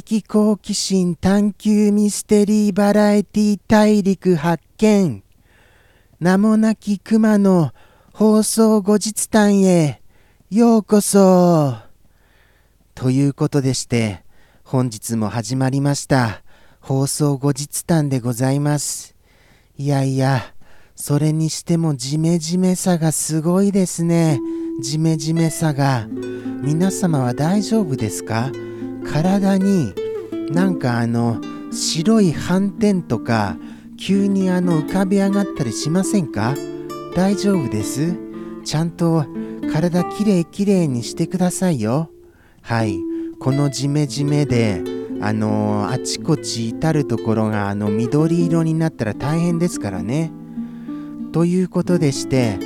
的好奇心探求ミステリーバラエティ大陸発見。名もなき熊の放送後日談へ。ようこそ。ということでして本日も始まりました。放送後日談でございます。いやいやそれにしてもジメジメさがすごいですね。ジメジメさが。皆様は大丈夫ですか？体になんかあの白い斑点とか急にあの浮かび上がったりしませんか？大丈夫です。ちゃんと体きれいきれいにしてくださいよ。はい。このジメジメであのあちこち至るところがあの緑色になったら大変ですからね。ということでして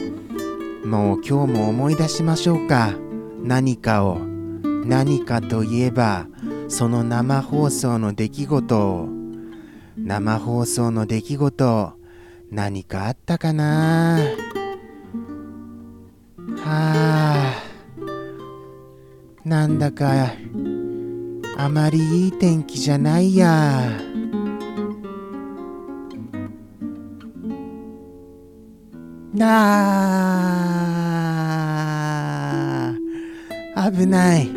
もう今日も思い出しましょうか。何かを。何かといえばその生放送の出来事生放送の出来事何かあったかな？はあ。なんだかあまりいい天気じゃないや。なあ。危ない。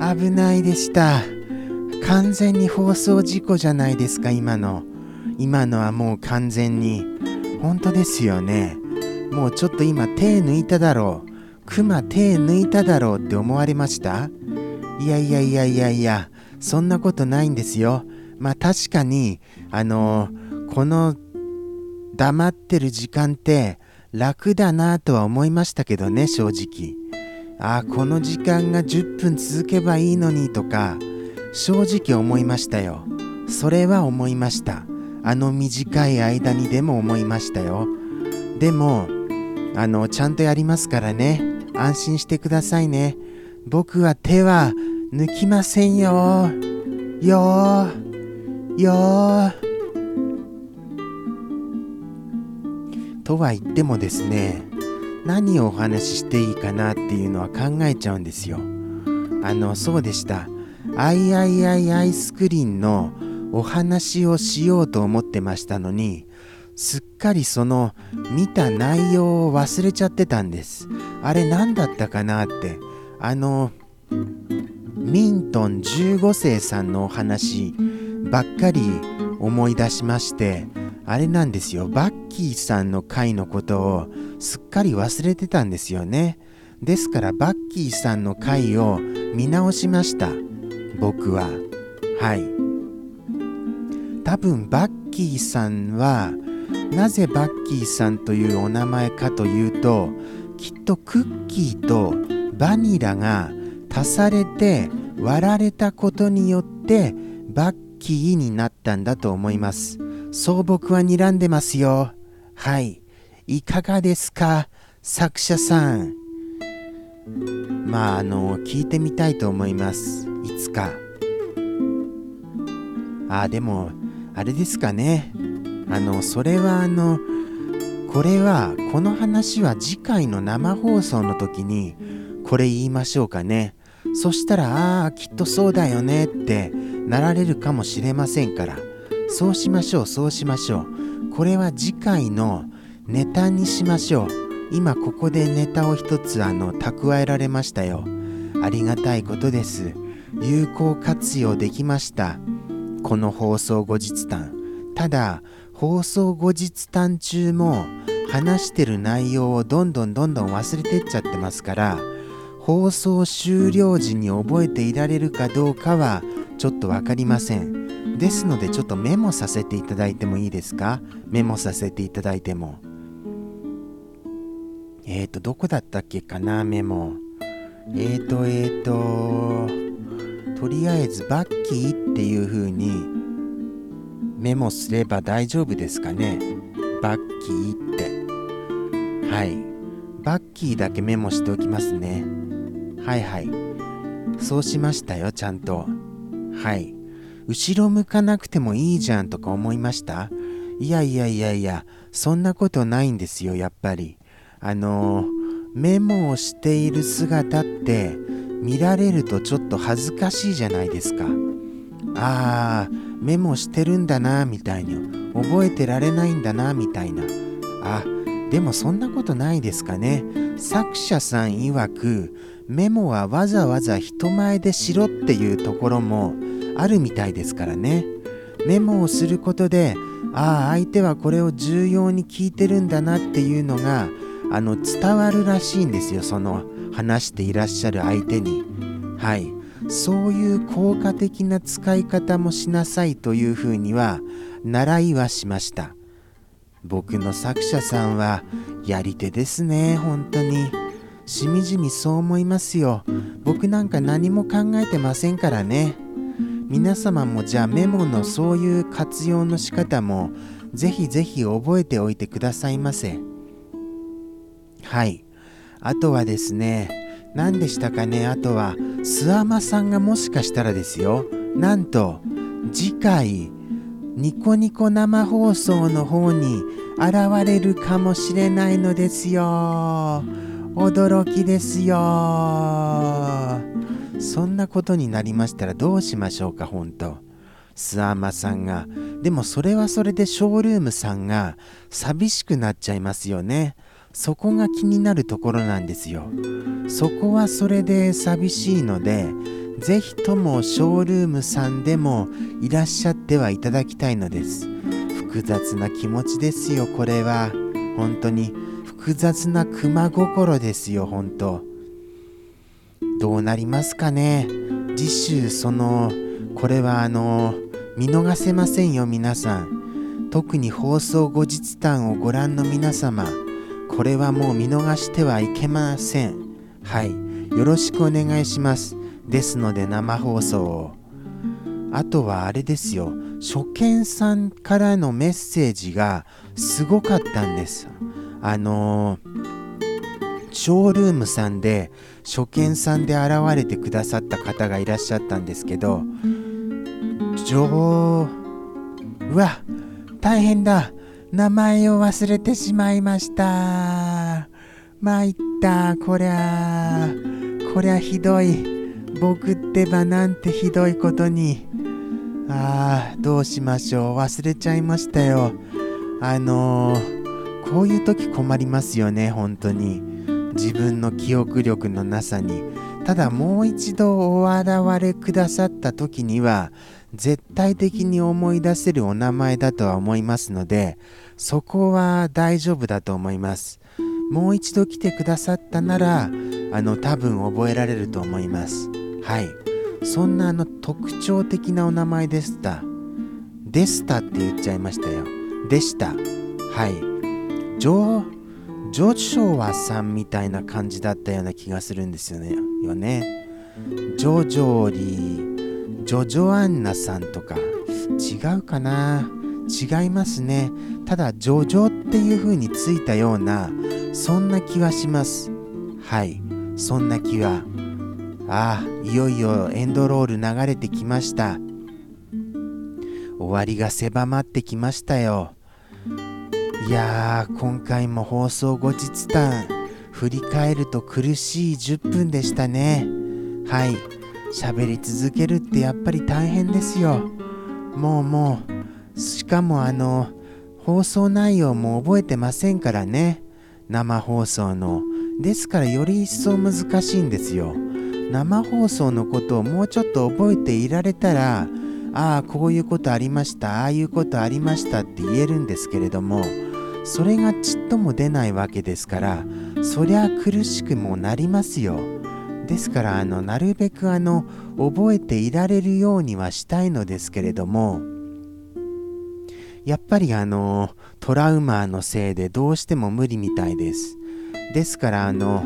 危ないでした。完全に放送事故じゃないですか、今の。今のはもう完全に。本当ですよね。もうちょっと今手抜いただろう。クマ手抜いただろうって思われました？いやいやいやいやいや、そんなことないんですよ。まあ確かに、あのー、この黙ってる時間って楽だなとは思いましたけどね、正直。あこの時間が10分続けばいいのにとか正直思いましたよ。それは思いました。あの短い間にでも思いましたよ。でもあのちゃんとやりますからね。安心してくださいね。僕は手は抜きませんよ。よ。よ。とは言ってもですね何をお話ししていいかなっていうのは考えちゃうんですよ。あの、そうでした。アイアイアイアイスクリーンのお話をしようと思ってましたのに、すっかりその見た内容を忘れちゃってたんです。あれ何だったかなって。あの、ミントン15世さんのお話ばっかり思い出しまして、あれなんですよ、バッキーさんの回のことをすっかり忘れてたんですよね。ですからバッキーさんの回を見直しました。僕は。はい。多分バッキーさんはなぜバッキーさんというお名前かというときっとクッキーとバニラが足されて割られたことによってバッキーになったんだと思います。そう僕は睨んでますよ。はい。いかがですか？作者さん。まあ、あの、聞いてみたいと思います。いつか。あ、でも、あれですかね。あの、それはあの、これは、この話は次回の生放送の時に、これ言いましょうかね。そしたら、ああ、きっとそうだよねってなられるかもしれませんから。そうしましょう、そうしましょう。これは次回のネタにしましょう。今ここでネタを一つあの蓄えられましたよ。ありがたいことです。有効活用できました。この放送後日談。ただ、放送後日談中も話してる内容をどんどんどんどん忘れてっちゃってますから、放送終了時に覚えていられるかどうかはちょっと分かりません。ですのでちょっとメモさせていただいてもいいですか？メモさせていただいても。えーと、どこだったっけかな、メモ。えーと、えーと、とりあえずバッキーっていう風にメモすれば大丈夫ですかね？バッキーって。はい。バッキーだけメモしておきますね。はいはい。そうしましたよ、ちゃんと。はい。後ろ向かなくてもいいじゃんとか思いました？いやいやいやいや、そんなことないんですよ、やっぱり。あの、メモをしている姿って見られるとちょっと恥ずかしいじゃないですか。ああメモしてるんだなみたいに覚えてられないんだなみたいなあでもそんなことないですかね作者さん曰くメモはわざわざ人前でしろっていうところもあるみたいですからね。メモをすることでああ相手はこれを重要に聞いてるんだなっていうのがあの伝わるらしいんですよ。その話していらっしゃる相手に。はい。そういう効果的な使い方もしなさいというふうには習いはしました。僕の作者さんはやり手ですね本当に。しみじみそう思いますよ。僕なんか何も考えてませんからね。皆様もじゃあメモのそういう活用の仕方もぜひぜひ覚えておいてくださいませ。はい。あとはですね何でしたかね。あとは諏訪間さんがもしかしたらですよ。なんと次回ニコニコ生放送の方に現れるかもしれないのですよ。驚きですよそんなことになりましたらどうしましょうか、ほんと。スアマさんが。でもそれはそれでショールームさんが寂しくなっちゃいますよね。そこが気になるところなんですよ。そこはそれで寂しいので、ぜひともショールームさんでもいらっしゃってはいただきたいのです。複雑な気持ちですよ、これは。本当に複雑な熊心ですよ、本当。どうなりますかね。次週そのこれはあの見逃せませんよ皆さん。特に放送後日談をご覧の皆様。これはもう見逃してはいけません。はい。よろしくお願いします。ですので生放送を。あとはあれですよ。初見さんからのメッセージがすごかったんです。あのショールームさんで初見さんで現れてくださった方がいらっしゃったんですけど女うわ大変だ。名前を忘れてしまいました。参った。こりゃこりゃひどい。僕ってばなんてひどいことに。ああどうしましょう。忘れちゃいましたよ。あのー、こういう時困りますよね本当に。自分の記憶力のなさに。ただもう一度お現れくださった時には絶対的に思い出せるお名前だとは思いますのでそこは大丈夫だと思います。もう一度来てくださったならあの多分覚えられると思います。はい。そんなあの特徴的なお名前でした。でしたって言っちゃいましたよ。でした。はい。上ジョショワさんみたいな感じだったような気がするんですよね。よねジョジョリー、ジョジョアンナさんとか違うかな違いますね。ただ、ジョジョっていう風についたような、そんな気はします。はい、そんな気は。ああ、いよいよエンドロール流れてきました。終わりが狭まってきましたよ。いやー今回も放送後日談振り返ると苦しい10分でしたね。はい。喋り続けるってやっぱり大変ですよ。もうもうしかもあの放送内容も覚えてませんからね。生放送の。ですからより一層難しいんですよ。生放送のことをもうちょっと覚えていられたらああこういうことありましたああいうことありましたって言えるんですけれども。それがちっとも出ないわけですからそりゃ苦しくもなりますよ。ですからあのなるべくあの覚えていられるようにはしたいのですけれどもやっぱりあのトラウマのせいでどうしても無理みたいです。ですからあの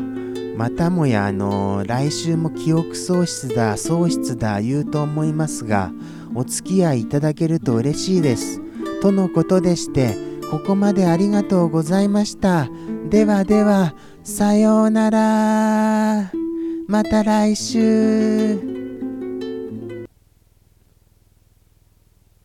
またもやあの来週も記憶喪失だ喪失だ言うと思いますがお付き合いいただけると嬉しいです。とのことでしてここまでありがとうございました。ではでは、さようなら。また来週。